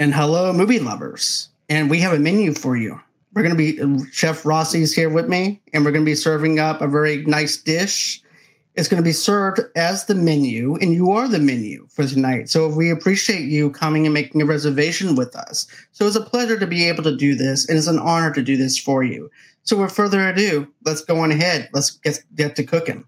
And hello, movie lovers. And we have a menu for you. We're going to be, uh, Chef Rossi's here with me, and we're going to be serving up a very nice dish. It's going to be served as the menu, and you are the menu for tonight. So we appreciate you coming and making a reservation with us. So it's a pleasure to be able to do this, and it's an honor to do this for you. So with further ado, let's go on ahead. Let's get, get to cooking.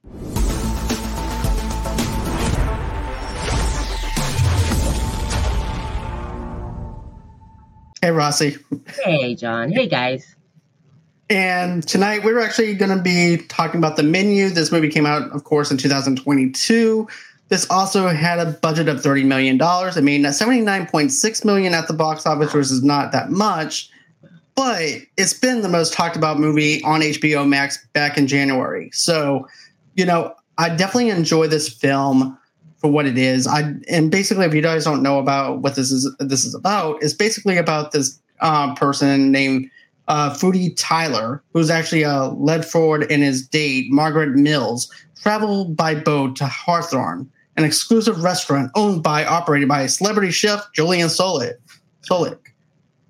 Hey, Rossi. Hey, John. Hey, guys. And tonight we're actually going to be talking about the menu. This movie came out, of course, in 2022. This also had a budget of $30 million. It made 79.6 million at the box office, which is not that much, but it's been the most talked about movie on HBO Max back in January. So, you know, I definitely enjoy this film for what it is. I and basically, if you guys don't know about what this is, this is about, it's basically about this uh, person named uh, Foodie Tyler, who's actually uh, led forward in his date Margaret Mills, travel by boat to Hawthorne, an exclusive restaurant owned by operated by celebrity chef Julian Solik. Solik.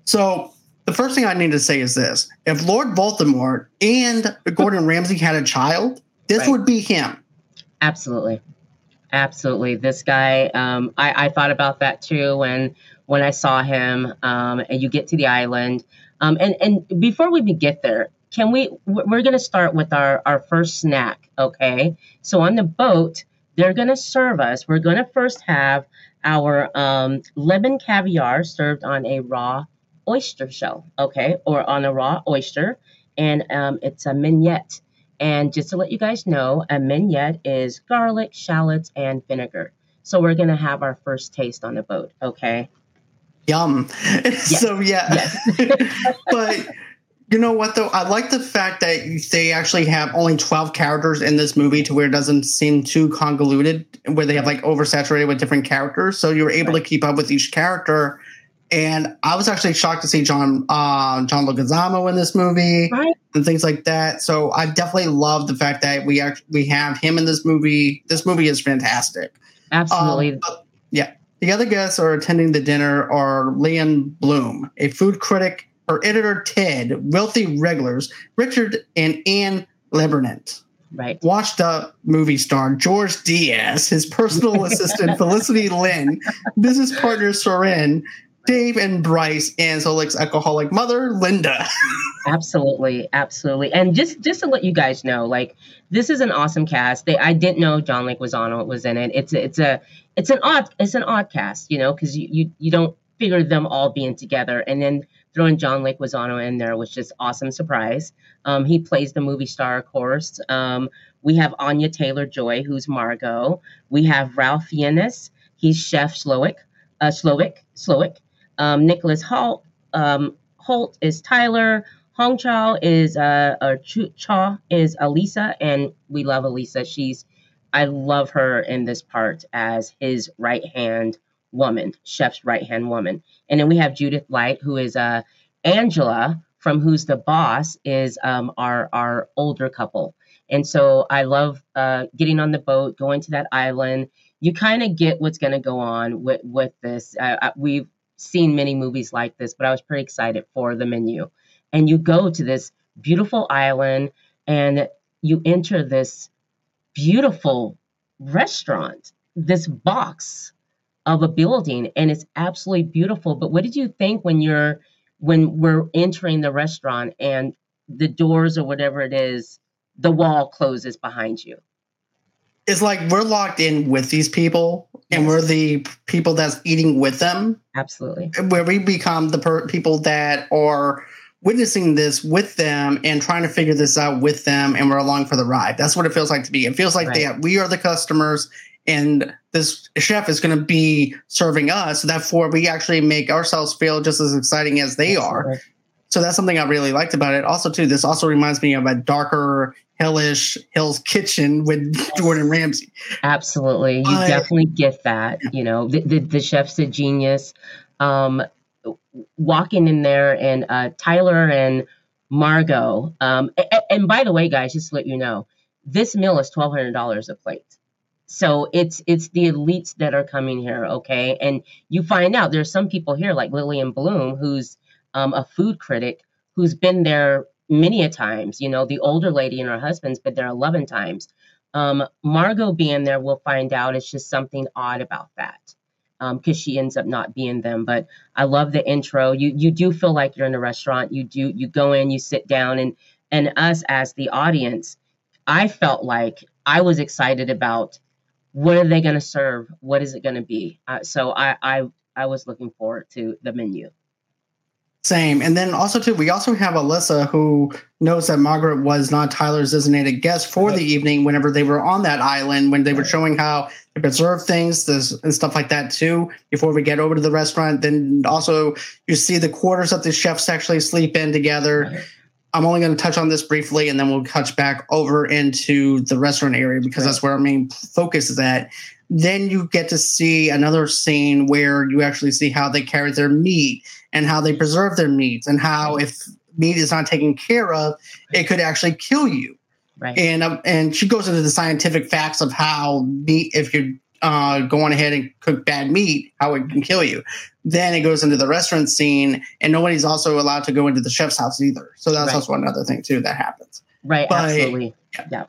So the first thing I need to say is this: if Lord Voldemort and Gordon Ramsay had a child, this right. would be him. Absolutely. Absolutely. This guy, um, I, I, thought about that too when when I saw him. Um, and you get to the island, um, and and before we even get there, can we? We're going to start with our our first snack. Okay. So on the boat, they're going to serve us. We're going to first have our um, lemon caviar served on a raw oyster shell. Okay, or on a raw oyster, and um, it's a mignette. And just to let you guys know, a mignette is garlic, shallots, and vinegar. So we're going to have our first taste on the boat, okay? Yum. Yes. So, yeah. Yes. but you know what, though? I like the fact that they actually have only 12 characters in this movie to where it doesn't seem too convoluted, where they have like oversaturated with different characters. So you're able right. to keep up with each character and I was actually shocked to see John uh, John Leguizamo in this movie right. and things like that. So I definitely love the fact that we actually we have him in this movie. This movie is fantastic. Absolutely. Um, yeah. The other guests are attending the dinner are Leon Bloom, a food critic, her editor Ted, wealthy regulars, Richard and Anne Lebernet. Right. Washed up movie star George Diaz, his personal assistant Felicity Lynn, business partner Soren, Dave and Bryce and Solik's alcoholic mother, Linda. absolutely, absolutely. And just just to let you guys know, like this is an awesome cast. They I didn't know John Leguizamo was in it. It's it's a it's an odd it's an odd cast, you know, because you, you you don't figure them all being together, and then throwing John Leguizamo in there was just awesome surprise. Um, he plays the movie star, of course. Um, we have Anya Taylor Joy, who's Margot. We have Ralph Fiennes. He's Chef Slowik. Uh, Slowik. Slowik. Um, Nicholas Hoult, um, Hoult is Tyler. Hong Chau is uh, or Cha is Elisa, and we love Elisa. She's I love her in this part as his right hand woman, chef's right hand woman. And then we have Judith Light, who is uh, Angela from Who's the Boss, is um, our our older couple. And so I love uh, getting on the boat, going to that island. You kind of get what's going to go on with with this. Uh, we've seen many movies like this, but I was pretty excited for the menu. And you go to this beautiful island and you enter this beautiful restaurant, this box of a building, and it's absolutely beautiful. But what did you think when you're when we're entering the restaurant and the doors or whatever it is, the wall closes behind you? It's like we're locked in with these people and yes. we're the people that's eating with them. Absolutely. Where we become the per- people that are witnessing this with them and trying to figure this out with them and we're along for the ride. That's what it feels like to be it feels like right. they we are the customers and this chef is going to be serving us. Therefore we actually make ourselves feel just as exciting as they are. So that's something i really liked about it. Also too this also reminds me of a darker hellish Hell's Kitchen with Gordon Ramsay. Absolutely, you but, definitely get that. You know, the, the, the chef's a genius. Um, walking in there and uh, Tyler and Margot. Um, and, and, by the way, guys, just to let you know, this meal is twelve hundred dollars a plate. So it's it's the elites that are coming here, okay? And you find out there's some people here like Lillian Bloom, who's um, a food critic, who's been there many a times. You know, the older lady and her husband's been there 11 times. Um, Margot being there, we'll find out it's just something odd about that because um, she ends up not being them. But I love the intro. You you do feel like you're in a restaurant. You do you go in, you sit down, and and us as the audience, I felt like I was excited about what are they going to serve, what is it going to be. Uh, so I I I was looking forward to the menu. Same. And then also too, we also have Alyssa who knows that Margaret was not Tyler's designated guest for right. the evening whenever they were on that island, when they right. were showing how to preserve things and stuff like that too, before we get over to the restaurant. Then also you see the quarters that the chefs actually sleep in together. Right. I'm only going to touch on this briefly and then we'll touch back over into the restaurant area because that's where our main focus is at. Then you get to see another scene where you actually see how they carry their meat and how they preserve their meats and how if meat is not taken care of, it could actually kill you. Right. And um, and she goes into the scientific facts of how meat, if you're uh, going ahead and cook bad meat, how it can kill you. Then it goes into the restaurant scene, and nobody's also allowed to go into the chef's house either. So that's right. also another thing too that happens. Right. But, absolutely. Yeah. yeah.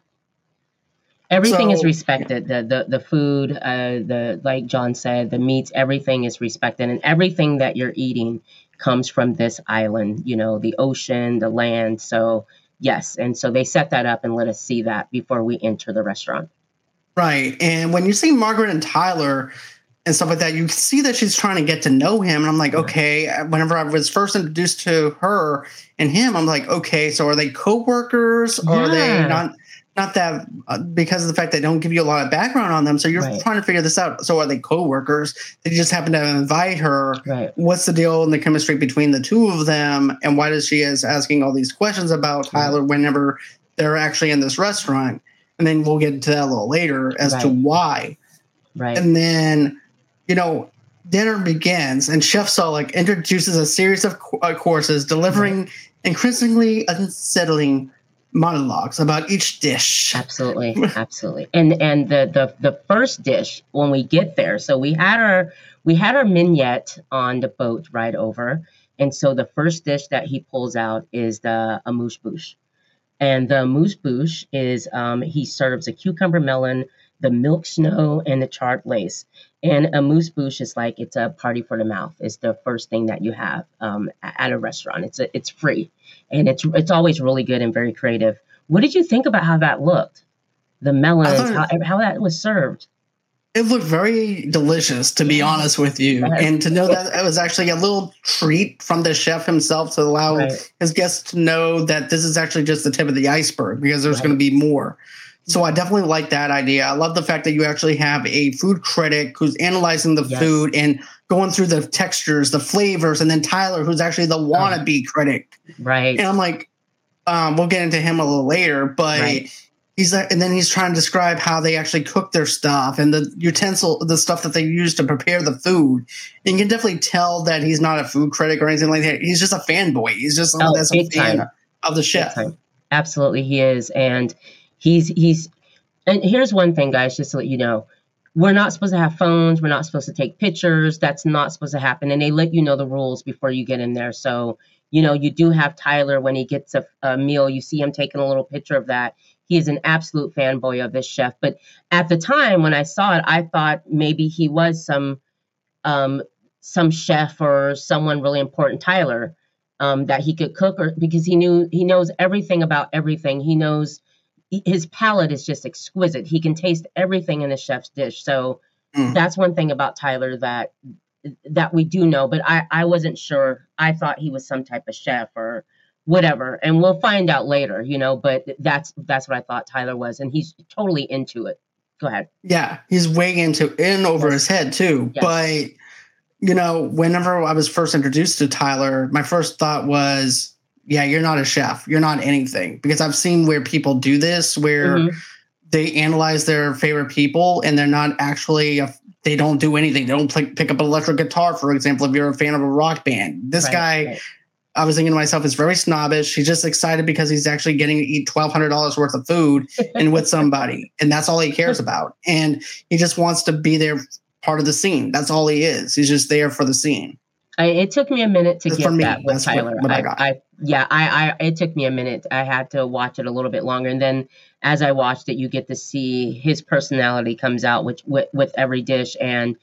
Everything so, is respected. The the the food, uh, the like John said, the meats, everything is respected, and everything that you're eating comes from this island. You know, the ocean, the land. So yes, and so they set that up and let us see that before we enter the restaurant. Right, and when you see Margaret and Tyler and stuff like that, you see that she's trying to get to know him, and I'm like, okay. Whenever I was first introduced to her and him, I'm like, okay, so are they co-workers? Or yeah. are they not? Not that uh, because of the fact they don't give you a lot of background on them. So you're right. trying to figure this out. So are they coworkers? They just happen to invite her. Right. What's the deal in the chemistry between the two of them? And why does she is asking all these questions about Tyler right. whenever they're actually in this restaurant? And then we'll get into that a little later as to why. Right. And then, you know, dinner begins and Chef Solik introduces a series of uh, courses delivering increasingly unsettling monologues about each dish. Absolutely, absolutely. And and the the the first dish when we get there, so we had our we had our mignette on the boat ride over, and so the first dish that he pulls out is the amuse bouche, and the amuse bouche is um, he serves a cucumber melon, the milk snow, and the charred lace. And a amuse bouche is like it's a party for the mouth. It's the first thing that you have um, at a restaurant. It's a, it's free and it's it's always really good and very creative. What did you think about how that looked? The melons, how, how that was served. It looked very delicious, to be honest with you, and to know that it was actually a little treat from the chef himself to allow right. his guests to know that this is actually just the tip of the iceberg because there's right. going to be more. So I definitely like that idea. I love the fact that you actually have a food critic who's analyzing the yes. food and going through the textures, the flavors, and then Tyler, who's actually the wannabe oh. critic. Right. And I'm like, um, we'll get into him a little later, but right. he's like, and then he's trying to describe how they actually cook their stuff and the utensil, the stuff that they use to prepare the food. And you can definitely tell that he's not a food critic or anything like that. He's just a fanboy. He's just someone oh, that's a fan time. of the chef. Absolutely, he is, and he's he's. And here's one thing, guys, just to let you know we're not supposed to have phones. We're not supposed to take pictures. That's not supposed to happen. And they let you know the rules before you get in there. So, you know, you do have Tyler when he gets a, a meal, you see him taking a little picture of that. He is an absolute fanboy of this chef. But at the time when I saw it, I thought maybe he was some um, some chef or someone really important, Tyler, um, that he could cook or because he knew he knows everything about everything. He knows his palate is just exquisite. He can taste everything in a chef's dish. So mm. that's one thing about Tyler that that we do know, but I I wasn't sure. I thought he was some type of chef or whatever, and we'll find out later, you know, but that's that's what I thought Tyler was and he's totally into it. Go ahead. Yeah, he's way into in over his head too. Yes. But you know, whenever I was first introduced to Tyler, my first thought was yeah, you're not a chef. You're not anything. Because I've seen where people do this, where mm-hmm. they analyze their favorite people and they're not actually, a, they don't do anything. They don't play, pick up an electric guitar, for example, if you're a fan of a rock band. This right, guy, right. I was thinking to myself, is very snobbish. He's just excited because he's actually getting to eat twelve hundred dollars worth of food and with somebody, and that's all he cares about. And he just wants to be there, part of the scene. That's all he is. He's just there for the scene. I, it took me a minute to get me, that with Tyler. What, what I, I, I, yeah, I, I, it took me a minute. I had to watch it a little bit longer, and then as I watched it, you get to see his personality comes out, which with, with every dish, and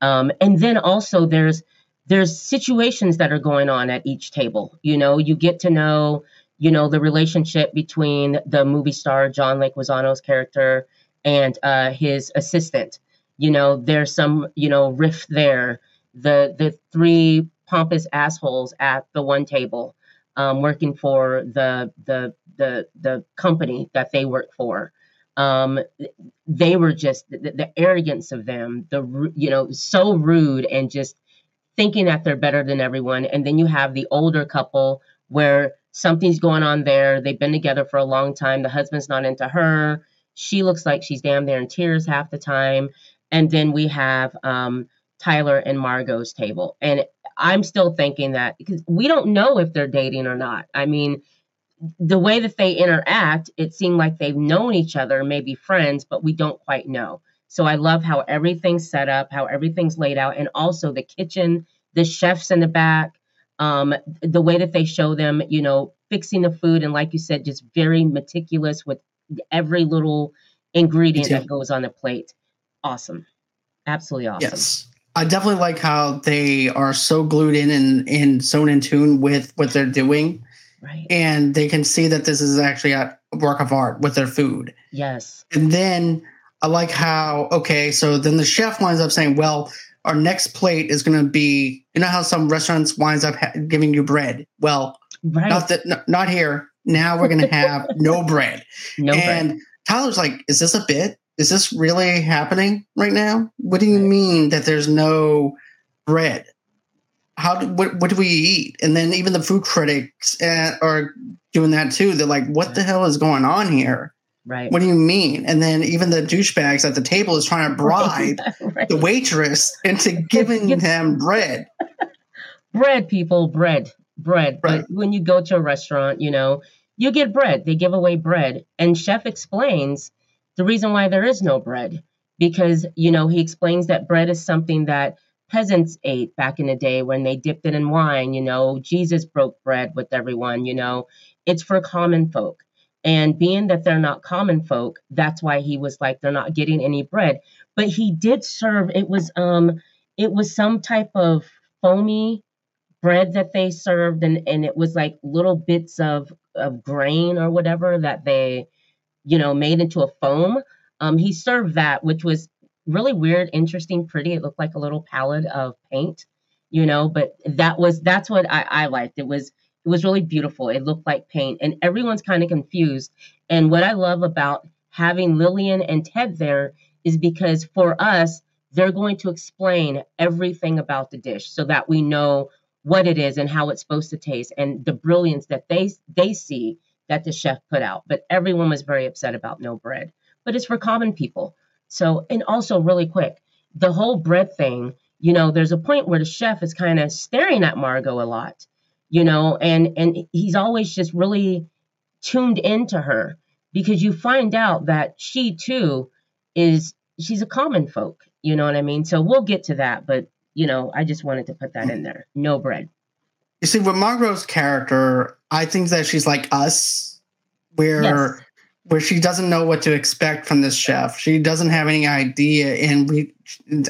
um, and then also there's there's situations that are going on at each table. You know, you get to know, you know, the relationship between the movie star John Leguizamo's character and uh, his assistant. You know, there's some, you know, rift there. The the three pompous assholes at the one table, um, working for the the the the company that they work for. Um, they were just the, the arrogance of them, the you know, so rude and just thinking that they're better than everyone. And then you have the older couple where something's going on there. They've been together for a long time. The husband's not into her. She looks like she's damn there in tears half the time. And then we have um, Tyler and Margot's table. And I'm still thinking that because we don't know if they're dating or not. I mean, the way that they interact, it seemed like they've known each other, maybe friends, but we don't quite know. So I love how everything's set up, how everything's laid out, and also the kitchen, the chefs in the back, um, the way that they show them, you know, fixing the food, and like you said, just very meticulous with every little ingredient that goes on the plate. Awesome, absolutely awesome. Yes. I definitely like how they are so glued in and, and so in tune with what they're doing. Right. And they can see that this is actually a work of art with their food. Yes. And then I like how okay, so then the chef winds up saying, "Well, our next plate is going to be you know how some restaurants winds up ha- giving you bread. Well, right. not that, not here. Now we're going to have no bread." No and bread. Tyler's like, "Is this a bit? Is this really happening right now? What do you mean that there's no bread? How do, what what do we eat?" And then even the food critics uh, are doing that too. They're like, "What the hell is going on here?" Right. What do you mean? And then even the douchebags at the table is trying to bribe right. the waitress into giving them bread. bread, people, bread, bread. Right. But when you go to a restaurant, you know, you get bread. They give away bread. And chef explains the reason why there is no bread. Because, you know, he explains that bread is something that peasants ate back in the day when they dipped it in wine, you know, Jesus broke bread with everyone, you know. It's for common folk. And being that they're not common folk, that's why he was like, they're not getting any bread. But he did serve, it was um it was some type of foamy bread that they served and, and it was like little bits of, of grain or whatever that they, you know, made into a foam. Um, he served that, which was really weird, interesting, pretty. It looked like a little palette of paint, you know, but that was that's what I, I liked. It was it was really beautiful. It looked like paint, and everyone's kind of confused. And what I love about having Lillian and Ted there is because for us, they're going to explain everything about the dish so that we know what it is and how it's supposed to taste and the brilliance that they they see that the chef put out. But everyone was very upset about no bread. But it's for common people. So and also really quick, the whole bread thing, you know, there's a point where the chef is kind of staring at Margot a lot you know, and and he's always just really tuned into her because you find out that she too is she's a common folk, you know what I mean? So we'll get to that, but you know, I just wanted to put that in there. No bread. You see, with Margot's character, I think that she's like us, where yes where she doesn't know what to expect from this chef. She doesn't have any idea, and we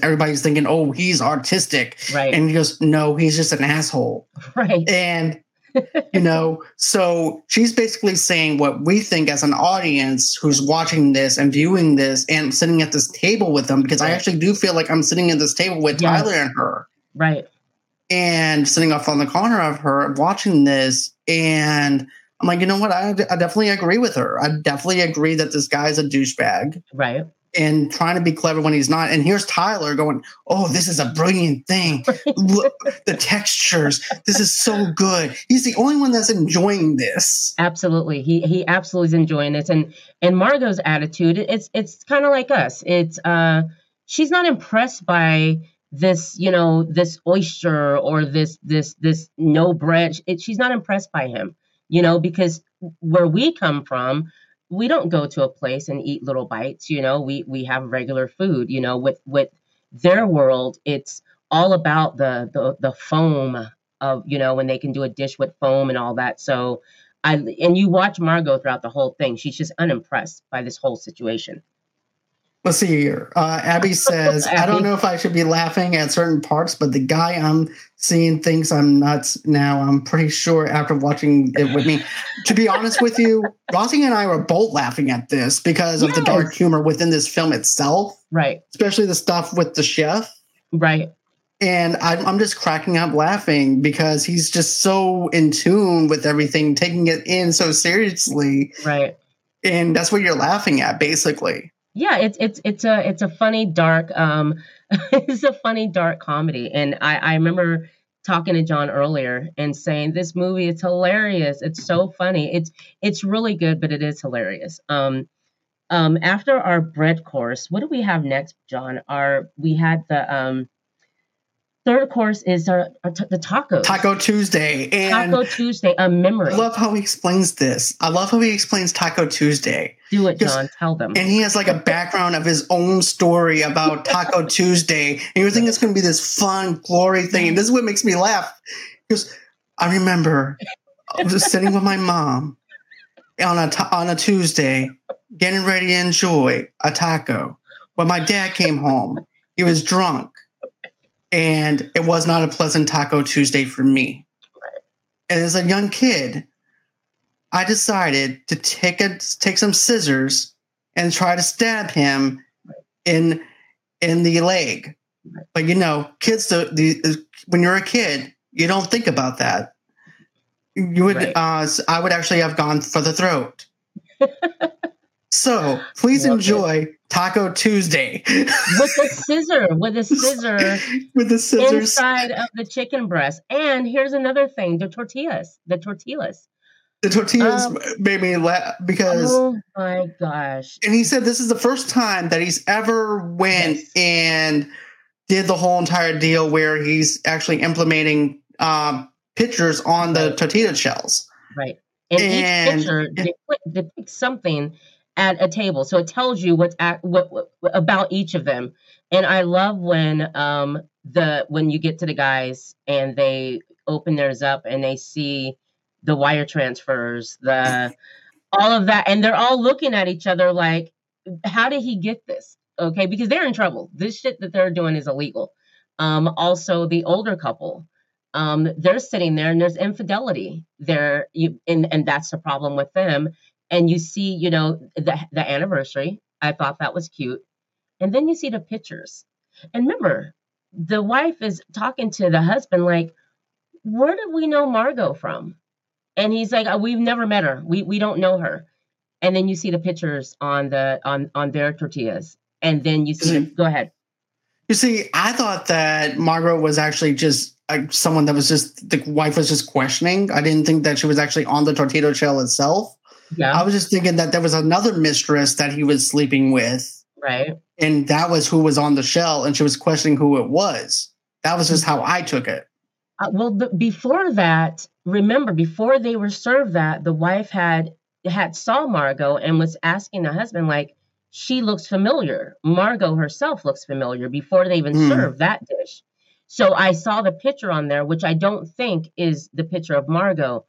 everybody's thinking, "Oh, he's artistic," right? And he goes, "No, he's just an asshole," right? And you know, so she's basically saying what we think as an audience who's watching this and viewing this and sitting at this table with them, because right. I actually do feel like I'm sitting at this table with yes. Tyler and her, right? And sitting off on the corner of her watching this and I'm like, you know what? I, I definitely agree with her. I definitely agree that this guy's a douchebag. Right. And trying to be clever when he's not. And here's Tyler going, Oh, this is a brilliant thing. Look, the textures. This is so good. He's the only one that's enjoying this. Absolutely. He he absolutely is enjoying this. And and Margot's attitude, it's it's kind of like us. It's uh she's not impressed by this you know this oyster or this this this no bread. It, she's not impressed by him you know because where we come from we don't go to a place and eat little bites you know. We we have regular food you know. With with their world it's all about the the, the foam of you know when they can do a dish with foam and all that. So i and you watch margot throughout the whole thing. She's just unimpressed by this whole situation Let's see here. Uh, Abby says, I don't know if I should be laughing at certain parts, but the guy I'm seeing thinks I'm nuts now. I'm pretty sure after watching it with me. to be honest with you, Rossi and I were both laughing at this because of yes. the dark humor within this film itself. Right. Especially the stuff with the chef. Right. And I'm, I'm just cracking up laughing because he's just so in tune with everything, taking it in so seriously. Right. And that's what you're laughing at, basically yeah, it's it's it's a it's a funny dark um it's a funny dark comedy, and I I remember talking to John earlier and saying this movie is hilarious. It's so funny. It's it's really good, but it is hilarious. Um, um, after our bread course, what do we have next, John? Our we had the um third course is our, our t- the tacos. Taco Tuesday. And Taco Tuesday, a memory. I love how he explains this. I love how he explains Taco Tuesday. Do it, John. Tell them. And he has like a background of his own story about Taco Tuesday. And you're thinking it's going to be this fun, glory thing. And this is what makes me laugh. Because I remember I was just sitting with my mom on a, on a Tuesday, getting ready to enjoy a taco. When my dad came home, he was drunk and it was not a pleasant Taco Tuesday for me. And as a young kid, I decided to take a take some scissors and try to stab him in in the leg. But you know, kids, the, the when you're a kid, you don't think about that. You would, right. uh, I would actually have gone for the throat. so please enjoy it. Taco Tuesday with a scissor, with a scissor, with the scissors inside of the chicken breast. And here's another thing: the tortillas, the tortillas. The tortillas um, made me laugh because oh my gosh! And he said this is the first time that he's ever went yes. and did the whole entire deal where he's actually implementing um, pictures on the tortilla shells. Right. And, and each picture depicts something at a table. So it tells you what's at, what, what, about each of them. And I love when um the when you get to the guys and they open theirs up and they see the wire transfers, the all of that, and they're all looking at each other like, how did he get this? Okay, because they're in trouble. This shit that they're doing is illegal. Um, also, the older couple, um, they're sitting there and there's infidelity there, you, and and that's the problem with them and you see, you know, the the anniversary. I thought that was cute. And then you see the pictures. And remember, the wife is talking to the husband like, "Where did we know Margot from?" And he's like, oh, "We've never met her. We we don't know her." And then you see the pictures on the on on their tortillas. And then you see, go ahead. You see, I thought that Margot was actually just someone that was just the wife was just questioning. I didn't think that she was actually on the tortilla shell itself. Yeah. I was just thinking that there was another mistress that he was sleeping with. Right. And that was who was on the shell, and she was questioning who it was. That was just how I took it. Uh, well, before that, remember, before they were served that, the wife had had saw Margot and was asking the husband, like, she looks familiar. Margot herself looks familiar before they even mm. served that dish. So I saw the picture on there, which I don't think is the picture of Margot,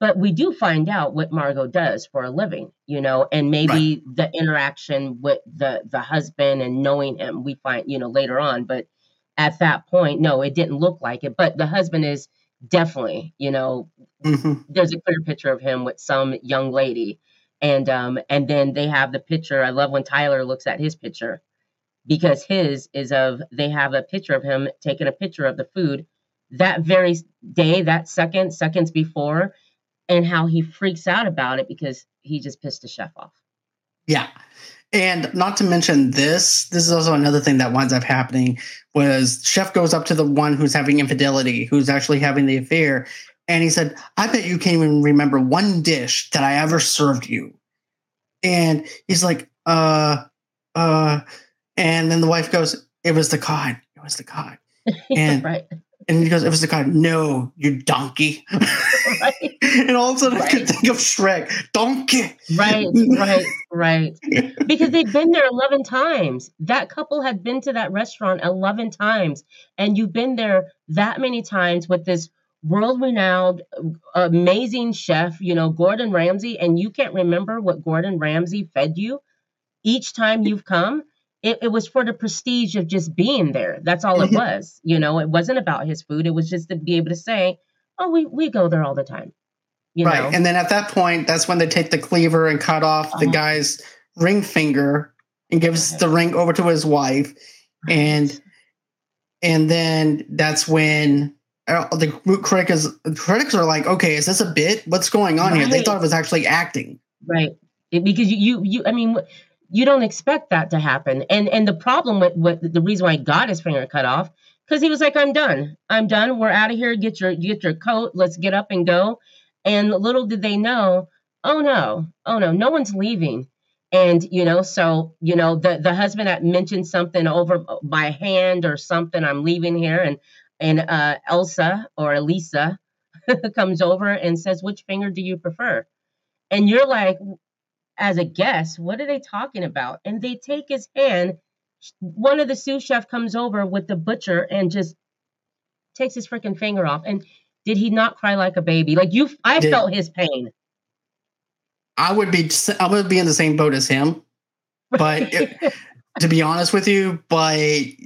but we do find out what Margot does for a living, you know, and maybe right. the interaction with the the husband and knowing him we find, you know, later on. But at that point, no, it didn't look like it. But the husband is definitely, you know, mm-hmm. there's a clear picture of him with some young lady. And um and then they have the picture. I love when Tyler looks at his picture because his is of they have a picture of him taking a picture of the food that very day, that second, seconds before, and how he freaks out about it because he just pissed the chef off. Yeah. And not to mention this, this is also another thing that winds up happening was chef goes up to the one who's having infidelity, who's actually having the affair, and he said, "I bet you can't even remember one dish that I ever served you." And he's like, "Uh, uh," and then the wife goes, "It was the cod. It was the cod." And right. And he goes, it was the guy, no, you donkey. Right. and all of a sudden I could think of Shrek, donkey. Right, right, right. Because they've been there 11 times. That couple had been to that restaurant 11 times. And you've been there that many times with this world renowned, uh, amazing chef, you know, Gordon Ramsay, and you can't remember what Gordon Ramsay fed you each time you've come. It, it was for the prestige of just being there. That's all it was. You know, it wasn't about his food. It was just to be able to say, oh, we, we go there all the time. You right. know? And then at that point, that's when they take the cleaver and cut off the Uh-huh. guy's ring finger and gives the ring over to his wife. And and then that's when uh, the critics critics are like, okay, is this a bit? What's going on here? They thought it was actually acting. Right. It- because you, you, you, I mean, you don't expect that to happen. And and the problem with, with the reason why got his finger cut off, because he was like, I'm done. I'm done. We're out of here. Get your get your coat. Let's get up and go. And little did they know, oh no, oh no, no one's leaving. And you know, so you know, the the husband had mentioned something over by hand or something. I'm leaving here, and and uh, Elsa or Elisa comes over and says, "Which finger do you prefer?" And you're like, as a guest, what are they talking about? And they take his hand. One of the sous chef comes over with the butcher and just takes his freaking finger off. And did he not cry like a baby? Like you, I Did- felt his pain. I would be I would be in the same boat as him. But it- to be honest with you, but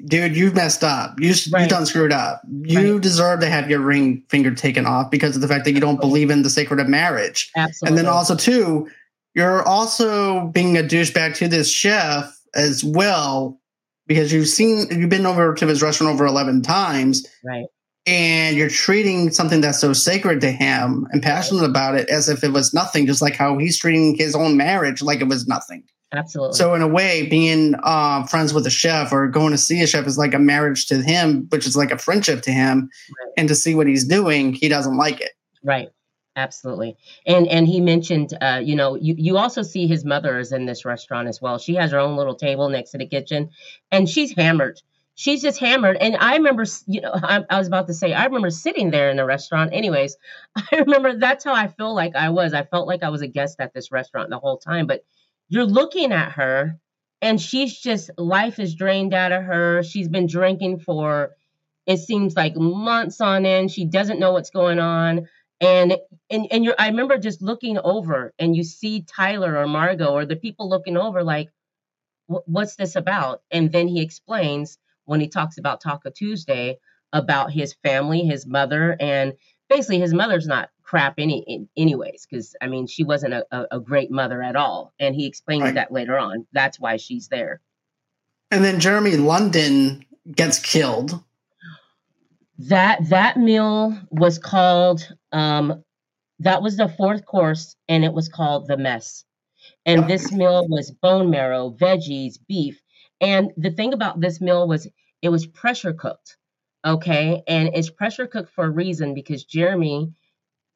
dude, you've messed up. You you Right. done screwed up. You Right. deserve to have your ring finger taken off because of the fact that you don't believe in the sacred of marriage. Absolutely. And then also too, you're also being a douchebag to this chef as well because you've seen you've been over to his restaurant over eleven times, right. and you're treating something that's so sacred to him and passionate about it as if it was nothing, just like how he's treating his own marriage like it was nothing. Absolutely. So in a way, being um, friends with a chef or going to see a chef is like a marriage to him, which is like a friendship to him. Right. And to see what he's doing, he doesn't like it. Right. Absolutely. And and he mentioned uh, you know, you, you also see his mother is in this restaurant as well. She has her own little table next to the kitchen and she's hammered. She's just hammered. And I remember, you know, I, I was about to say, I remember sitting there in the restaurant. Anyways, I remember that's how I feel like I was. I felt like I was a guest at this restaurant the whole time. But you're looking at her and she's just, life is drained out of her. She's been drinking for, it seems like months on end. She doesn't know what's going on and and and you're I remember just looking over and you see Tyler or Margot or the people looking over like what's this about and then he explains when he talks about Taco Tuesday about his family his mother and basically his mother's not crap any in- anyways because I mean she wasn't a, a, a great mother at all and he explains Right. that later on that's why she's there And then Jeremy London gets killed. That that meal was called um that was the fourth course and it was called the mess. And this meal was bone marrow veggies beef and the thing about this meal was it was pressure cooked okay? And it's pressure cooked for a reason because jeremy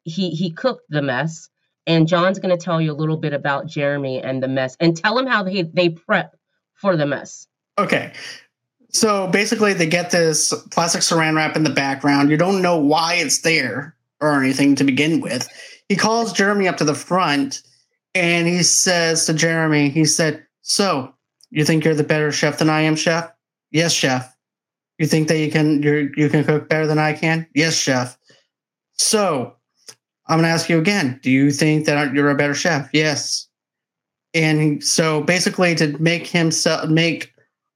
he he cooked the mess and john's going to tell you a little bit about jeremy and the mess and tell him how they they prep for the mess. Okay. So basically, they get this plastic saran wrap in the background. You don't know why it's there or anything to begin with. He calls Jeremy up to the front and he says to Jeremy, he said, So, you think you're the better chef than I am, chef? Yes, chef. You think that you can you you can cook better than I can? Yes, chef. So, I'm going to ask you again. Do you think that you're a better chef? Yes. And so basically to make himself make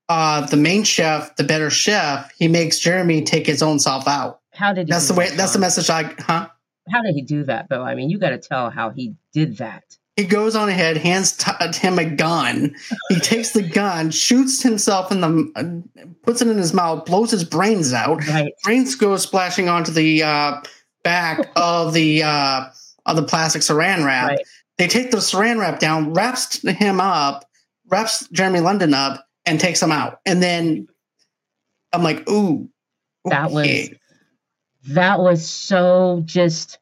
uh, the main chef the better chef, he makes Jeremy take his own self out. how did he That's do the way. that, That's the message I. Huh? how did he do that though i mean you got to tell how he did that He goes on ahead, hands t- him a gun. He takes the gun, shoots himself in the, uh, puts it in his mouth, blows his brains out. right Brains go splashing onto the uh, back of the uh, of the plastic saran wrap. Right. They take the saran wrap down, wraps him up, wraps Jeremy London up, and takes them out. And then I'm like, ooh, That was- that was so just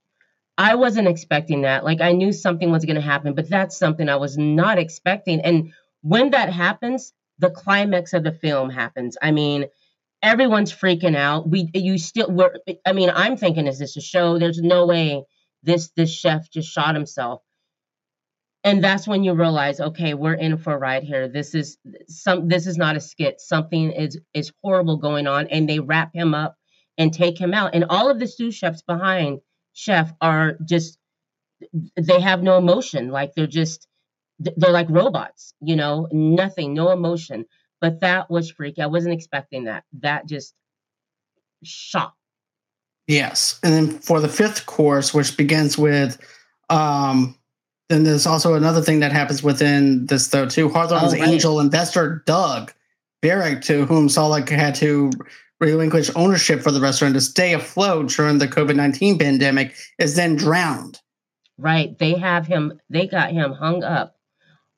i wasn't expecting that like i knew something was going to happen but that's something i was not expecting and when that happens the climax of the film happens i mean everyone's freaking out. We you still were I mean, I'm thinking is this a show? There's no way this this chef just shot himself. And that's when you realize, okay, we're in for a ride here. This is some this is not a skit. Something is is horrible going on and they wrap him up and take him out. And all of the sous chefs behind chef are just they have no emotion. Like they're just they're like robots, you know, nothing, no emotion. But that was freaky. I wasn't expecting that. That just shocked. Yes. And then for the fifth course, which begins with um then there's also another thing that happens within this though too. Hawthorne's oh, right. angel investor Doug Barrick, to whom Solek had to relinquish ownership for the restaurant to stay afloat during the COVID nineteen pandemic, is then drowned. Right. They have him. They got him hung up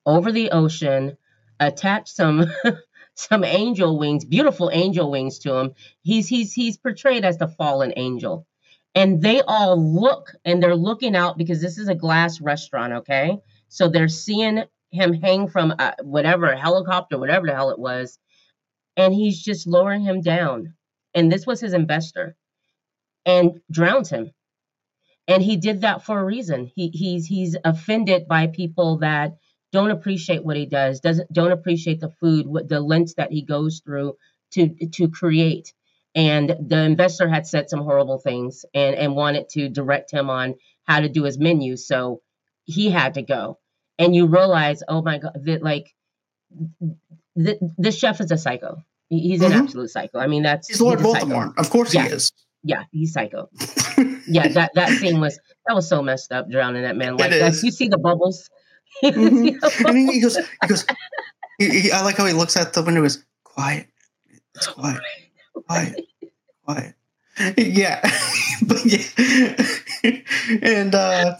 over the ocean, attached some some angel wings, beautiful angel wings to him. He's he's he's portrayed as the fallen angel. And they all look and they're looking out because this is a glass restaurant, okay? So they're seeing him hang from uh, whatever helicopter, whatever the hell it was, and he's just lowering him down. And this was his investor, and drowns him. And he did that for a reason. He he's he's offended by people that don't appreciate what he does, doesn't don't appreciate the food, what the lengths that he goes through to to create. And the investor had said some horrible things and and wanted to direct him on how to do his menu, so he had to go. And you realize, oh my god, that like th- this chef is a psycho. He's an mm-hmm. absolute psycho. I mean, that's he's Lord he's Voldemort. Of course yeah. he is. Yeah, he's psycho. yeah, that that scene was that was so messed up, drowning that man. Like that. You see the bubbles mm-hmm. and he goes, he goes. He, he, I like how he looks at the window. Is quiet. It's quiet. Quiet. Quiet. Yeah, but yeah, and uh,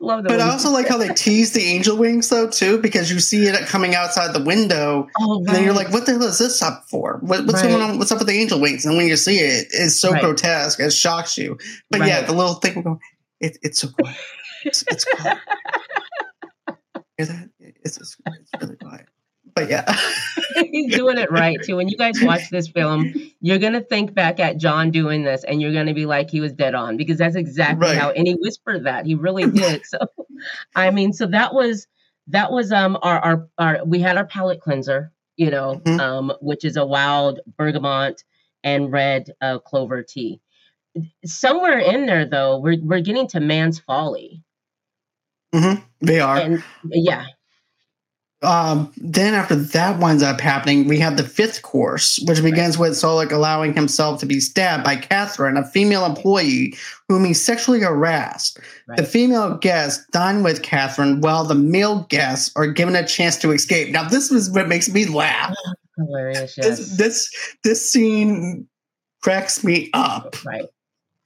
Love but I also like how they tease the angel wings though too, because you see it coming outside the window, oh, right. and then you're like, "What the hell is this up for? What, what's right. going on? What's up with the angel wings?" And when you see it, it's so right. grotesque, it shocks you. But yeah, the little thing will go, it, "It's so quiet. It's, it's quiet." hear that? It's, it's, it's really quiet. But yeah. He's doing it right too. When you guys watch this film, you're gonna think back at John doing this and you're gonna be like he was dead on because that's exactly right. how and he whispered that. He really did. So I mean, so that was that was um our our, our we had our palate cleanser, you know, mm-hmm. um, which is a wild bergamot and red uh, clover tea. Somewhere in there though, we're we're getting to man's folly Mm-hmm. They are. And, yeah. Um, then after that winds up happening, we have the fifth course, which begins with Solik allowing himself to be stabbed by Catherine, a female employee whom he sexually harassed. Right. The female guests dine with Catherine while the male guests are given a chance to escape. Now, this is what makes me laugh. Hilarious. Yes. This, this this scene cracks me up. Right.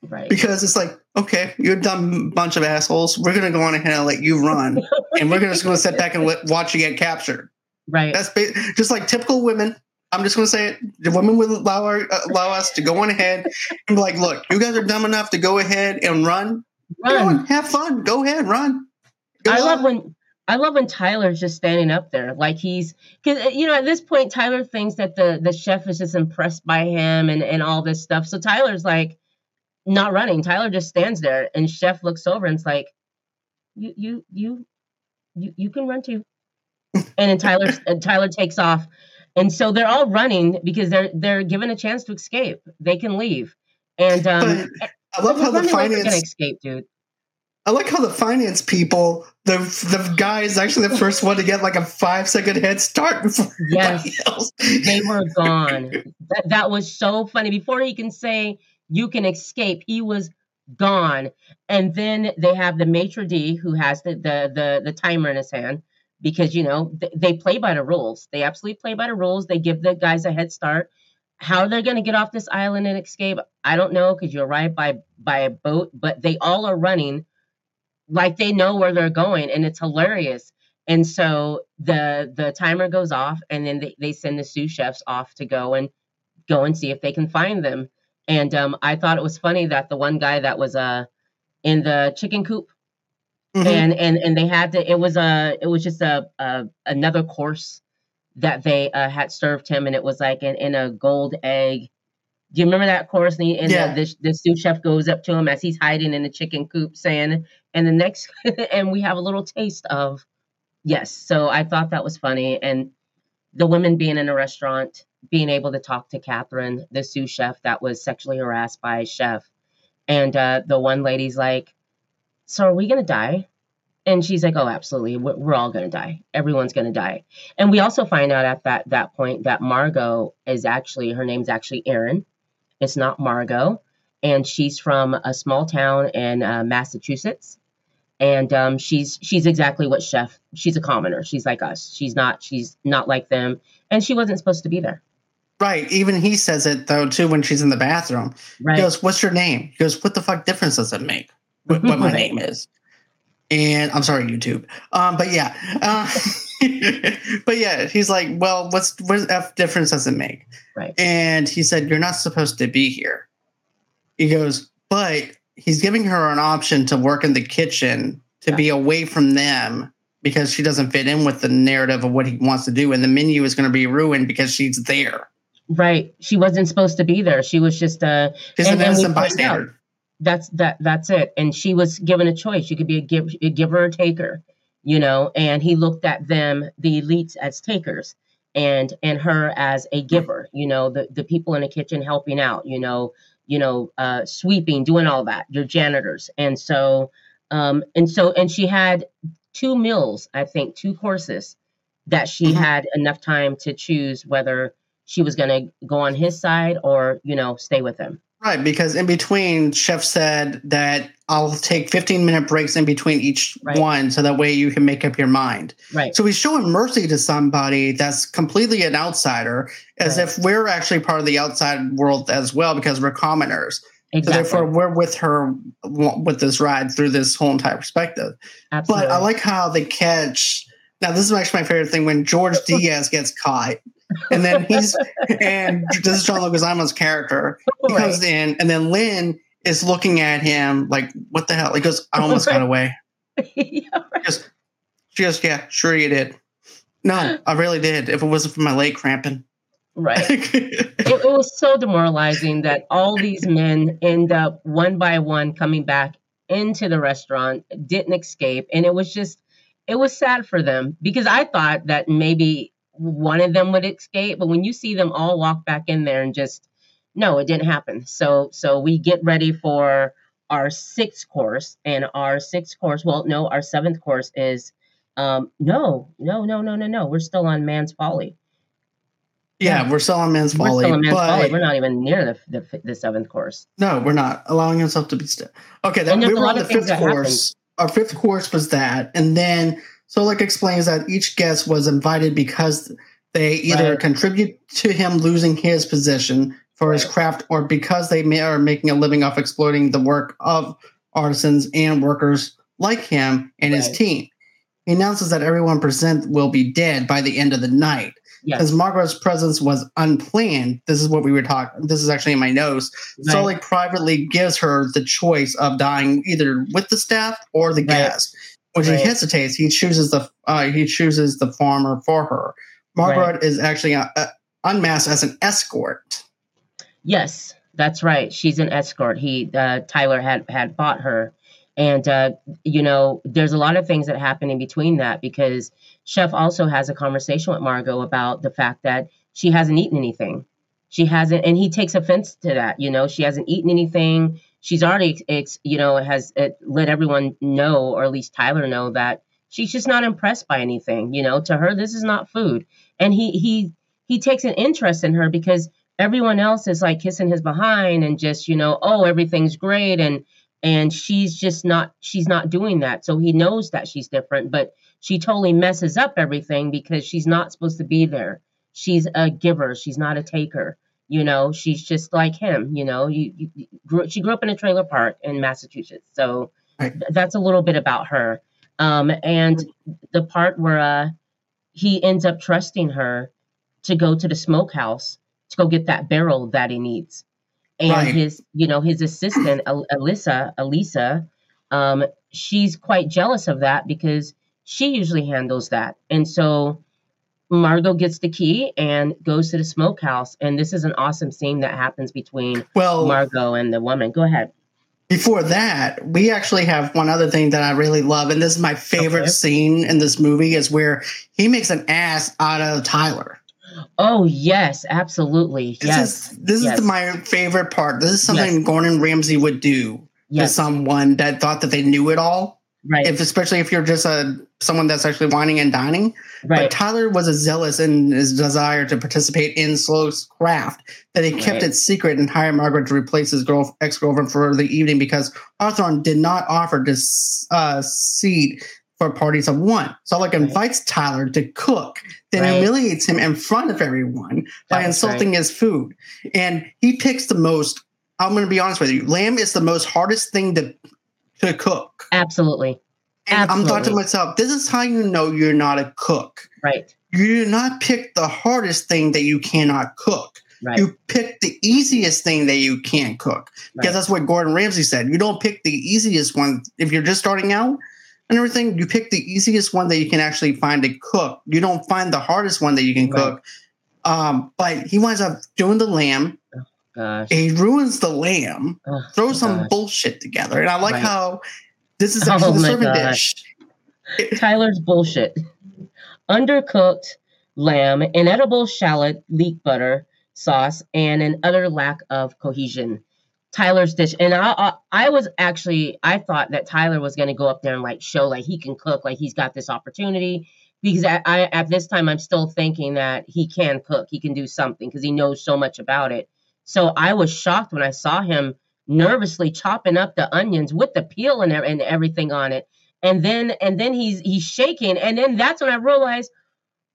Right. Because it's like, okay, you're a dumb bunch of assholes. We're going to go on ahead and let you run. and we're just going to sit back and watch you get captured. Right. That's ba- just like typical women. I'm just going to say it. The women would allow, our, uh, allow us to go on ahead and be like, look, you guys are dumb enough to go ahead and run. Run. have fun. Go ahead, run. Go I on. love when I love when Tyler's just standing up there, like he's because you know at this point Tyler thinks that the the chef is just impressed by him and and all this stuff. So Tyler's like, not running. Tyler just stands there, and Chef looks over and it's like, "You, you, you, you, you can run too." and then Tyler, and Tyler takes off, and so they're all running because they're they're given a chance to escape. They can leave, and um, I love how the finance like escape, dude. I like how the finance people, the the guy is actually the first one to get like a five second head start before yes, else. they were gone. That that was so funny. Before he can say you can escape. He was gone. And then they have the maitre d who has the the the, the timer in his hand because you know th- they play by the rules. They absolutely play by the rules. They give the guys a head start. How they're going to get off this island and escape, I don't know because you arrive by by a boat, but they all are running like they know where they're going, and it's hilarious. And so the the timer goes off, and then they, they send the sous chefs off to go and go and see if they can find them. And um, I thought it was funny that the one guy that was uh, in the chicken coop, mm-hmm. and and and they had to. It was a. It was just a, a another course that they uh, had served him, and it was like in, in a gold egg. Do you remember that course? And, he, and Yeah. the, the, the sous chef goes up to him as he's hiding in the chicken coop, saying, and the next, and we have a little taste of, yes. So I thought that was funny. And the women being in a restaurant, being able to talk to Catherine, the sous chef that was sexually harassed by a chef. And uh, the one lady's like, So are we going to die? And she's like, Oh, absolutely. We're, we're all going to die. Everyone's going to die. And we also find out at that, that point that Margot is actually, her name's actually Erin. It's not Margot. And she's from a small town in uh, Massachusetts. And um, she's she's exactly what Chef. She's a commoner. She's like us. She's not. She's not like them. And she wasn't supposed to be there. Right. Even he says it though too when she's in the bathroom. Right. He goes, "What's your name?" He goes, "What the fuck difference does it make? What, what my name is?" And I'm sorry, YouTube. Um, but yeah, uh, but yeah, he's like, "Well, what's what f difference does it make?" Right. And he said, "You're not supposed to be here." He goes, "But he's giving her an option to work in the kitchen to Yeah. be away from them." Because she doesn't fit in with the narrative of what he wants to do, and the menu is going to be ruined because she's there. Right. She wasn't supposed to be there. She was just uh She's And- an innocent bystander. that's that that's it. And she was given a choice. You could be a give a giver or taker, you know, and he looked at them, the elites as takers and and her as a giver, you know, the, the people in the kitchen helping out, you know, you know, uh sweeping, doing all that, your janitors. And so um and so and she had two meals, I think, two courses that she Mhm. had enough time to choose whether she was going to go on his side or you know stay with him Right, because in between, Chef said that I'll take 15 minute breaks in between each Right. one so that way you can make up your mind. right So he's showing mercy to somebody that's completely an outsider, as Right. if we're actually part of the outside world as well because we're commoners. So therefore, we're with her with this ride through this whole entire perspective. absolutely But I like how they catch. Now, this is actually my favorite thing when George Diaz gets caught. And then he's, and this is John Leguizamo's character. He Right. comes in, and then Lynn is looking at him like, "What the hell?" He goes, "I almost got away." Yeah, right. Just, she goes, "Yeah, sure you did." No, I really did. If it wasn't for my leg cramping. right it was so demoralizing that all these men end up one by one coming back into the restaurant didn't escape and it was just it was sad for them because i thought that maybe one of them would escape but when you see them all walk back in there and just no it didn't happen so so we get ready for our sixth course and our sixth course well no our seventh course is um no no no no no no we're still on man's folly yeah, we're still on men's we're still on man's but folly we're not even near the, the the seventh course no, we're not allowing himself to be still. Okay, then we were on the fifth course. happen. Our fifth course was that, and then Slowik explains that each guest was invited because they either Right. contribute to him losing his position for his craft, or because they may, are making a living off exploiting the work of artisans and workers like him and his team. He announces that everyone present will be dead by the end of the night. Yes Because Margaret's presence was unplanned. This is what we were talking. This is actually in my notes. right. Sully privately gives her the choice of dying either with the staff or the Right. guest. When Right. she hesitates, he chooses the uh, he chooses the farmer for her. Margaret is actually uh, uh, unmasked as an escort. Yes, that's right. She's an escort. He uh, Tyler had had bought her, and uh, you know, there's a lot of things that happen in between that because Chef also has a conversation with Margot about the fact that she hasn't eaten anything. She hasn't, and he takes offense to that. You know, she hasn't eaten anything. She's already, ex, you know, has uh, let everyone know, or at least Tyler know that she's just not impressed by anything. You know, to her, this is not food, and he he he takes an interest in her because everyone else is like kissing his behind and just you know oh everything's great and and she's just not she's not doing that. So he knows that she's different but she totally messes up everything because she's not supposed to be there. She's a giver. She's not a taker. You know she's just like him you know. You, you, you grew, she grew up in a trailer park in massachusetts. So Right. th- that's a little bit about her. Um and the part where uh he ends up trusting her to go to the smokehouse to go get that barrel that he needs. And Right. his, you know, his assistant, Al- Alyssa, Elisa, um, she's quite jealous of that because she usually handles that. And so Margot gets the key and goes to the smokehouse, and this is an awesome scene that happens between Well, Margot and the woman. Go ahead. before that, we actually have one other thing that I really love, and this is my favorite Okay. scene in this movie is where he makes an ass out of Tyler. Oh yes, absolutely. This yes, is this yes. is my favorite part. This is something Yes. Gordon Ramsay would do to someone that thought that they knew it all. right, If especially if you're just a someone that's actually whining and dining. But right, Tyler was as zealous in his desire to participate in Slowik's craft that he kept Right. it secret and hired Margaret to replace his girl ex girlfriend for the evening because Hawthorn did not offer to uh, seat for parties of one. Slowik Right. invites Tyler to cook, then Right. humiliates him in front of everyone by insulting his food. And he picks the most. I'm going to be honest with you. Lamb is the most hardest thing to to cook. absolutely, And I'm thought to myself, this is how you know you're not a cook right, you do not pick the hardest thing that you cannot cook. right, You pick the easiest thing that you can't cook. Because right, that's what Gordon Ramsay said. You don't pick the easiest one if you're just starting out and everything. You pick the easiest one that you can actually find to cook. You don't find the hardest one that you can Right. cook. Um, but he winds up doing the lamb. gosh, He ruins the lamb, oh, throws some gosh. bullshit together. And I like Right. how this is Oh actually the serving dish. Tyler's bullshit. Undercooked lamb, inedible shallot, leek butter sauce, and an utter lack of cohesion. Tyler's dish, and I, I, I was actually, I thought that Tyler was going to go up there and like show like he can cook, like he's got this opportunity. Because I, at this time I'm still thinking that he can cook, he can do something because he knows so much about it. So I was shocked when I saw him nervously chopping up the onions with the peel and, and everything on it. And then and then he's he's shaking. And then that's when i realized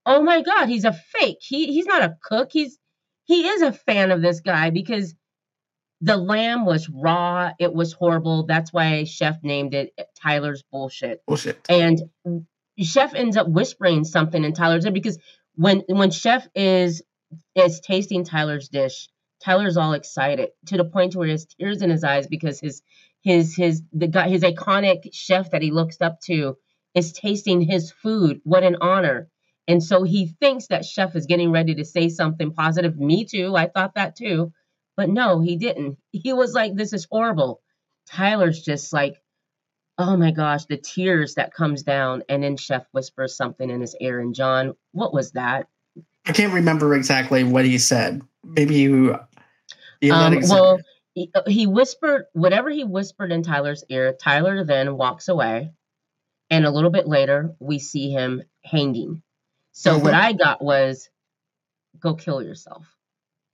oh my god he's a fake. He he's not a cook. He's he is a fan of this guy because the lamb was raw. It was horrible. That's why chef named it tyler's bullshit. Bullshit. and chef ends up whispering something in tyler's ear because when when chef is is tasting tyler's dish tyler's all excited to the point where he has tears in his eyes because his his his the guy his iconic chef that he looks up to is tasting his food. What an honor. And so he thinks that chef is getting ready to say something positive. Me too. I thought that too but no he didn't he was like this is horrible tyler's just like oh my gosh the tears that comes down and then chef whispers something in his ear and john what was that I can't remember exactly what he said. Maybe you. you um, well he, uh, he whispered whatever he whispered in tyler's ear tyler then walks away and a little bit later we see him hanging so what Mhm. i got was go kill yourself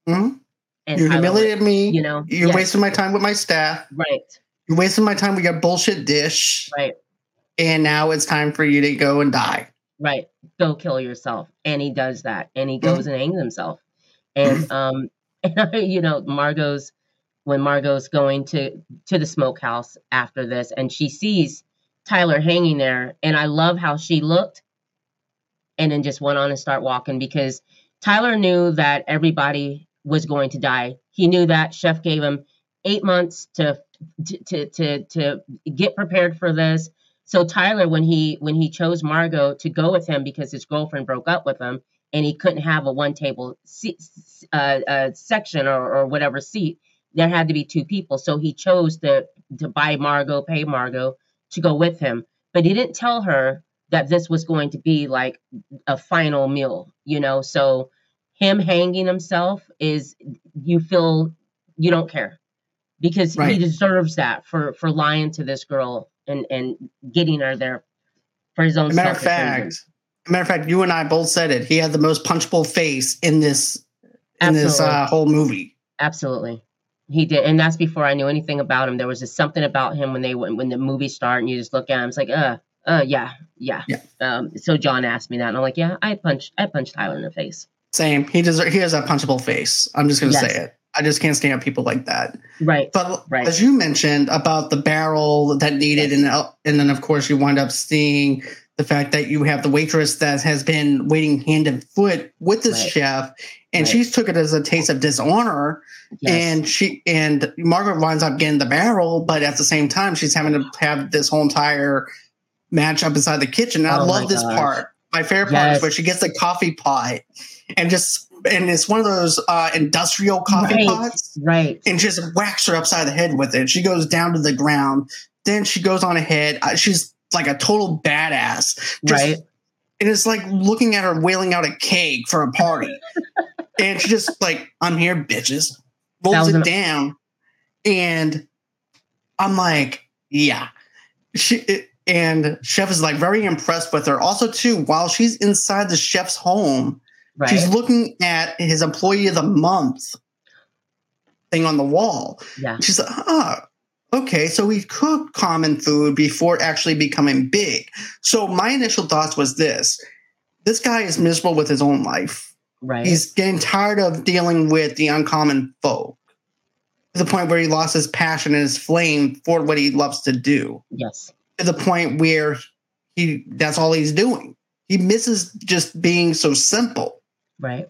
Mhm. And you humiliated me. you know You're yes, wasting my time with my staff. right You're wasting my time with your bullshit dish. right And now it's time for you to go and die. right go kill yourself and he does that and he Mm-hmm. goes and hangs himself and um and you know margot's when margot's going to to the smokehouse after this and she sees tyler hanging there and i love how she looked and then just went on and start walking because tyler knew that everybody was going to die he knew that chef gave him eight months to to to to, get prepared for this so Tyler, when he when he chose Margot to go with him because his girlfriend broke up with him and he couldn't have a one table uh, uh, section or, or whatever seat, there had to be two people. So he chose to to buy Margot, pay Margot to go with him, but he didn't tell her that this was going to be like a final meal, you know. So him hanging himself is you feel you don't care because Right. he deserves that for for lying to this girl and and getting her there for his own matter of fact, matter of fact, you and I both said it. He had the most punchable face in this in this uh, whole movie. Absolutely. He did, and that's before I knew anything about him. There was just something about him when they when, when the movie started, and you just look at him. It's like, uh, uh, yeah, yeah. Yeah. Um. So John asked me that, and I'm like, yeah, I punched, I punched Tyler in the face. Same. He deserves. He has a punchable face. I'm just gonna Yes. say it. I just can't stand people like that. Right. But Right. as you mentioned about the barrel that needed, Yes. and and then of course you wind up seeing the fact that you have the waitress that has been waiting hand and foot with this Right. chef, and Right. she's took it as a taste of dishonor, Yes. and she and Margaret winds up getting the barrel, but at the same time she's having to have this whole entire match up inside the kitchen. And I Oh my love this gosh. part my favorite part is where she gets the coffee pot and just and it's one of those uh, industrial coffee right, pots, right? And just whacks her upside the head with it. She goes down to the ground. Then she goes on ahead. Uh, she's like a total badass, just, right? And it's like looking at her wailing out a cake for a party, and she just like, "I'm here, bitches." Rolls it down, and I'm like, "Yeah." She it, and chef is like very impressed with her. Also, too, while she's inside the chef's home Right. She's looking at his employee of the month thing on the wall. Yeah. She's like, oh, okay, so he cooked common food before actually becoming big. So my initial thoughts was this this guy is miserable with his own life. Right. He's getting tired of dealing with the uncommon folk to the point where he lost his passion and his flame for what he loves to do. Yes. To the point where he that's all he's doing. He misses just being so simple. Right.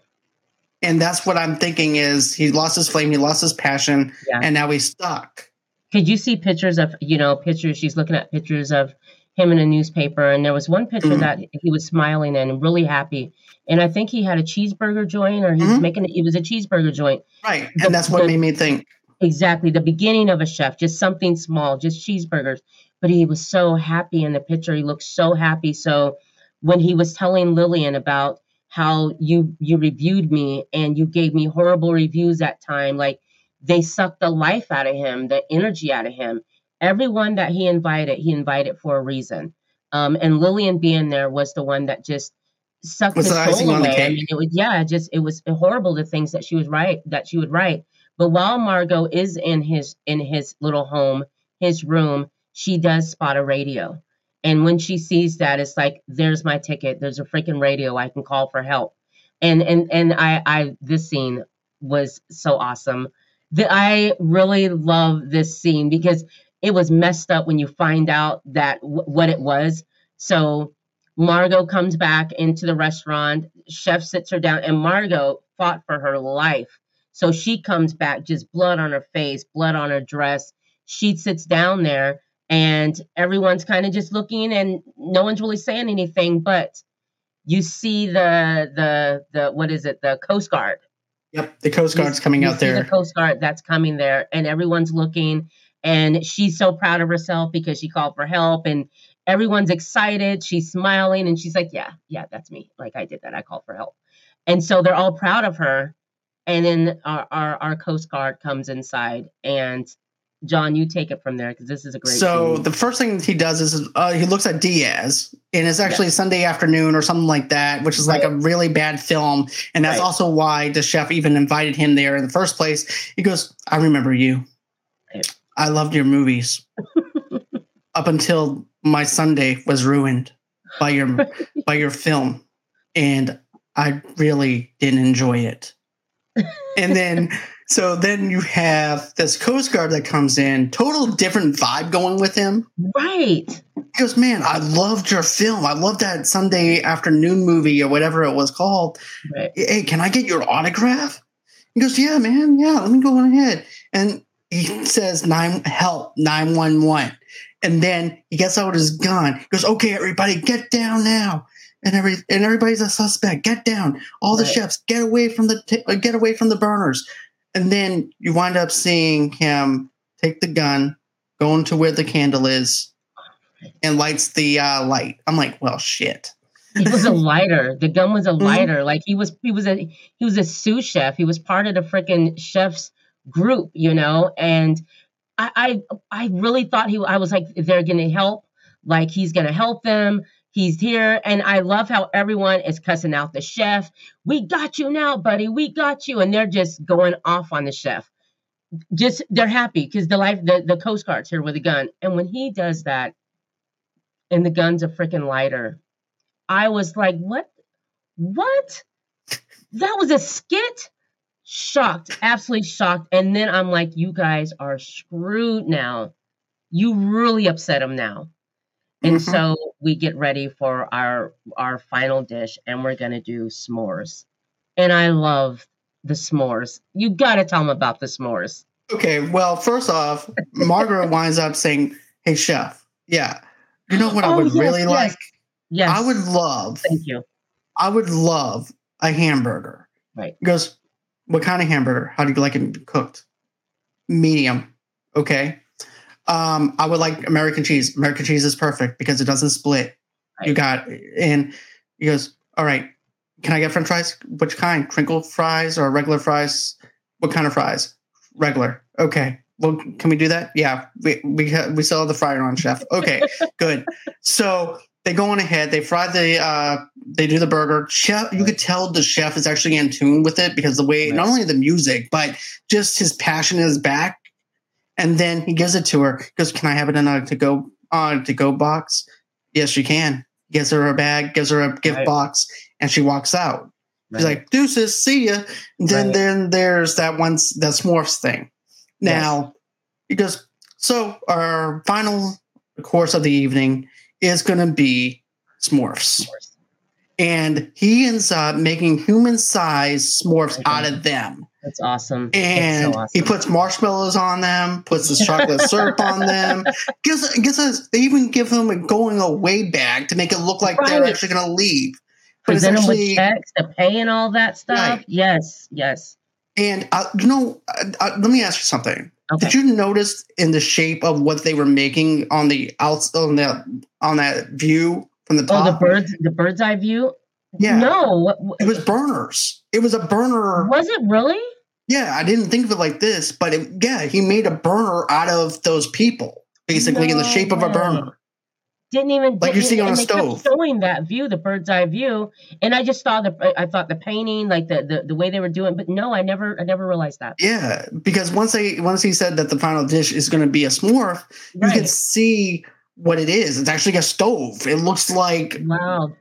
And that's what I'm thinking is he lost his flame, he lost his passion, yeah. and now he's stuck. Could you see pictures of, you know, pictures? She's looking at pictures of him in a newspaper, and there was one picture mm-hmm. that he was smiling and really happy. And I think he had a cheeseburger joint, or he mm-hmm. was making it, it was a cheeseburger joint. Right. The, and that's what the, made me think. Exactly. The beginning of a chef, just something small, just cheeseburgers. But he was so happy in the picture. He looked so happy. So when he was telling Lillian about how you you reviewed me and you gave me horrible reviews that time. Like they sucked the life out of him the energy out of him. Everyone that he invited he invited for a reason. Um, and lillian being there was the one that just sucked was his soul away. i mean it was yeah just it was horrible the things that she was right that she would write. But while margot is in his in his little home his room she does spot a radio and when she sees that, it's like, there's my ticket. There's a freaking radio. I can call for help. And and and I I this scene was so awesome. That I really love this scene because it was messed up when you find out that w- what it was. So Margot comes back into the restaurant. Chef sits her down, and Margot fought for her life. So she comes back, just blood on her face, blood on her dress. She sits down there and everyone's kind of just looking and no one's really saying anything but you see the the the what is it? The coast guard. Yep the coast guard's you, coming you out there the coast guard that's coming there and everyone's looking and she's so proud of herself because she called for help and everyone's excited she's smiling and she's like yeah yeah that's me. Like i did that. I called for help. And so they're all proud of her and then our, our, our coast guard comes inside and John, you take it from there because this is a great. So the first thing he does is uh, he looks at Diaz, and it's actually yeah. Sunday afternoon or something like that, which is right. like a really bad film, and that's right. also why the chef even invited him there in the first place. He goes, "I remember you. Right. I loved your movies up until my Sunday was ruined by your by your film, and I really didn't enjoy it." and then so then you have this Coast Guard that comes in, total different vibe going with him. Right. He goes, Man, I loved your film. I loved that Sunday afternoon movie or whatever it was called. Right. Hey, can I get your autograph? He goes, Yeah, man. Yeah, let me go on ahead. And he says, Nine help, 911. And then he gets out his gun. He goes, Okay, everybody, get down now and every and everybody's a suspect. Get down, all the right. chefs. Get away from the t- uh, get away from the burners and then you wind up seeing him take the gun, go into where the candle is, and lights the uh, light. I'm like, well, shit. it was a lighter. The gun was a mm-hmm. lighter. Mm-hmm. Like he was, he was a, he was a sous chef. He was part of the freaking chef's group, you know. And I, I, I really thought he. I was like, they're gonna help. Like he's gonna help them. He's here. And I love how everyone is cussing out the chef. We got you now, buddy. We got you. And they're just going off on the chef. Just they're happy because the life the, the Coast Guard's here with a gun. And when he does that, and the gun's a freaking lighter, I was like, what? What? That was a skit? Shocked, absolutely shocked. And then I'm like, you guys are screwed now. You really upset him now. And mm-hmm. so we get ready for our our final dish and we're going to do s'mores. And I love the s'mores. You got to tell them about the s'mores. Okay, well, first off, Margaret winds up saying, "Hey chef, yeah, you know what oh, I would yes, really yes. like? Yes. I would love, Thank you. I would love a hamburger. Right. He goes, what kind of hamburger? How do you like it cooked? Medium. Okay. Um, I would like American cheese. American cheese is perfect because it doesn't split. You got, and he goes, all right. Can I get French fries? Which kind? Crinkle fries or regular fries? What kind of fries? Regular. Okay. Well, can we do that? Yeah, we we we have the fryer on, chef. Okay, good. So they go on ahead. They fry the uh, they do the burger. Chef, you could tell the chef is actually in tune with it because the way not only the music but just his passion is back. And then he gives it to her. He goes, "Can I have it in a to go uh, to go box?" Yes, you can. Gives her a bag, gives her a gift Right. box, and she walks out. She's like, "Deuces, see ya." And then Right. then there's that one that S'mores thing. Now he goes, so our final course of the evening is going to be S'mores, and he ends up making human-sized S'mores Okay. out of them, That's awesome. That's and so he puts marshmallows on them, puts his chocolate syrup on them. Gives, gives us, they even give him a going away bag to make it look like they're actually going to leave. But it's present them actually- with checks to pay and all that stuff. Right. Yes, yes. And uh, you know, uh, uh, let me ask you something. Okay. Did you notice in the shape of what they were making on the outs on that on that view from the oh, top? the birds, the bird's eye view. Yeah, No, what, what- it was burners. It was a burner. was it really? Yeah, I didn't think of it like this, but it, yeah, he made a burner out of those people, basically in the No shape of a burner. Didn't even Like you didn't- see on a stove. showing that view, the bird's eye view, and I just saw the I thought the painting, like the the, the way they were doing, but no, I never I never realized that. Yeah, because once they once he said that the final dish is going to be a s'more, you can see what it is. It's actually a stove. It looks like Wow.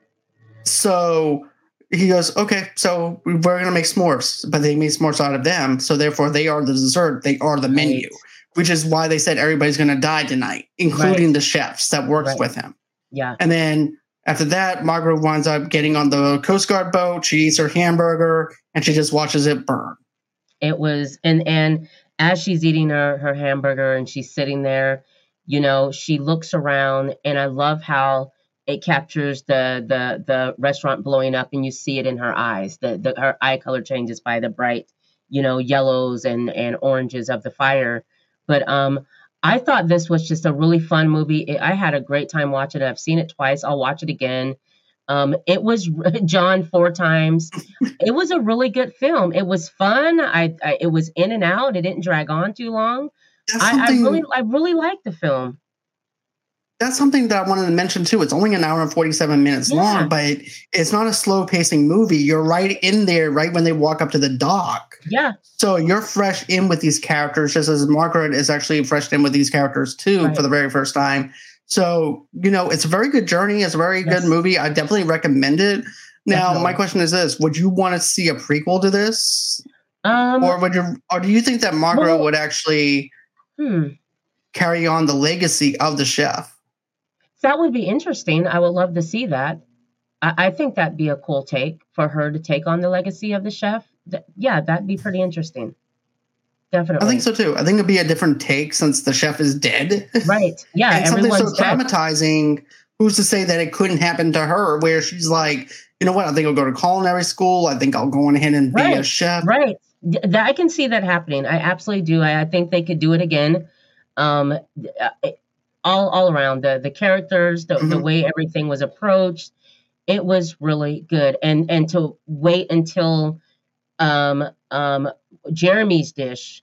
So he goes, okay, so we're going to make s'mores, but they made s'mores out of them. So therefore, they are the dessert. They are the menu, Right. which is why they said everybody's going to die tonight, including the chefs that works Right. with him. Yeah. And then after that, Margaret winds up getting on the Coast Guard boat. She eats her hamburger and she just watches it burn. it was and and as she's eating her her hamburger and she's sitting there you know she looks around and i love how it captures the the the restaurant blowing up and you see it in her eyes the, the her eye color changes by the bright you know yellows and and oranges of the fire but um i thought this was just a really fun movie It- i had a great time watching it i've seen it twice i'll watch it again um, it was John four times. It was a really good film. It was fun. I, I it was in and out. It didn't drag on too long. I, I really I really liked the film. That's something that I wanted to mention too. It's only an hour and 47 minutes Yeah. long, but it's not a slow pacing movie. You're right in there, right when they walk up to the dock. Yeah, So you're fresh in with these characters, just as Margaret is actually fresh in with these characters too Right. for the very first time. So you know, it's a very good journey. It's a very Yes. good movie. I definitely recommend it. Now, Definitely. my question is this: Would you want to see a prequel to this, um, or would you, or do you think that Margaret Well- would actually hmm, carry on the legacy of the chef? That would be interesting. I would love to see that. I, I think that'd be a cool take for her to take on the legacy of the chef. Th- yeah, that'd be pretty interesting. Definitely. I think so too. I think it'd be a different take since the chef is dead. Right. Yeah, and something so dead. traumatizing. Who's to say that it couldn't happen to her? Where she's like, you know what? I think I'll go to culinary school. I think I'll go on ahead and be a chef. Right. I can see that happening. I absolutely do. I, I think they could do it again. Um, uh, all all around the the characters, the, the Mhm. way everything was approached, it was really good. And and to wait until um um Jeremy's dish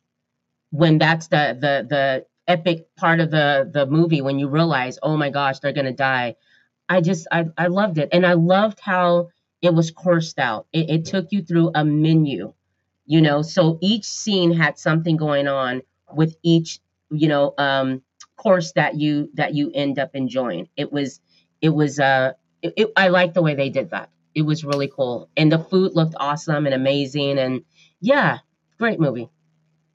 when that's the the the epic part of the the movie when you realize oh my gosh they're gonna die i just i, I loved it and i loved how it was coursed out it, it took you through a menu you know so each scene had something going on with each you know um course that you that you end up enjoying it was it was uh it, it, i like the way they did that it was really cool and the food looked awesome and amazing and yeah great movie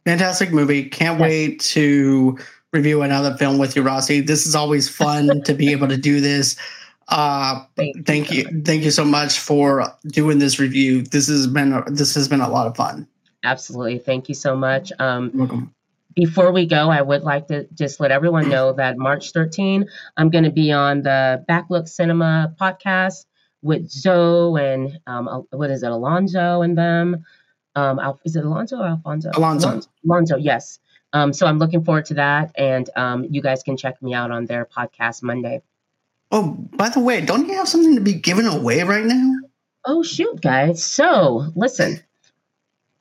Fantastic movie. Can't Yes. wait to review another film with you, Rossi. This is always fun to be able to do this. Uh, thank, thank you, much. thank you so much for doing this review. This has been this has been a lot of fun. absolutely thank you so much um Welcome. Before we go, I would like to just let everyone know that March 13, I'm going to be on the Backlook Cinema podcast with Zoe and um, what is it, Alonzo and them. Um, is it Alonzo or Alfonso? Alonzo. Alonzo, Alonzo yes. Um, so I'm looking forward to that, and um, you guys can check me out on their podcast Monday. Oh, by the way, don't you have something to be given away right now? Oh shoot, guys! So listen,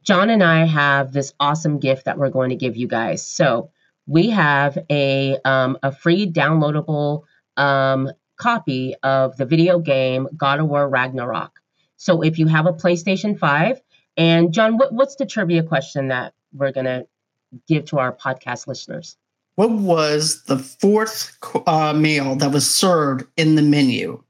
John and I have this awesome gift that we're going to give you guys. So we have a um, a free downloadable um, copy of the video game God of War Ragnarok. So if you have a PlayStation 5, and John, what, what's the trivia question that we're gonna give to our podcast listeners? What was the fourth uh, meal that was served in the menu?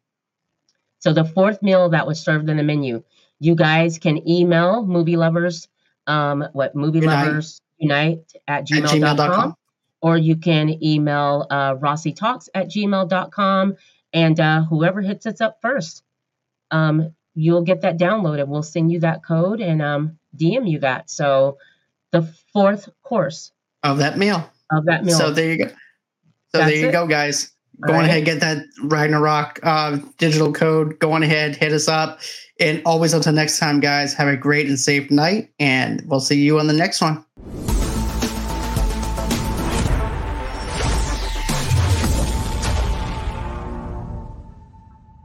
So the fourth meal that was served in the menu. You guys can email movie lovers, um, what movie unite. lovers unite at gmail.com, at gmail.com. or you can email uh, Rossi Talks at gmail.com. And uh, whoever hits us up first, um, you'll get that downloaded. We'll send you that code and um, DM you that. So the fourth course of that meal. Of that meal. So there you go. So That's there you it? go, guys. Go on ahead, get that Ragnarok uh, digital code. Go on ahead, hit us up. And always until next time, guys, have a great and safe night. And we'll see you on the next one.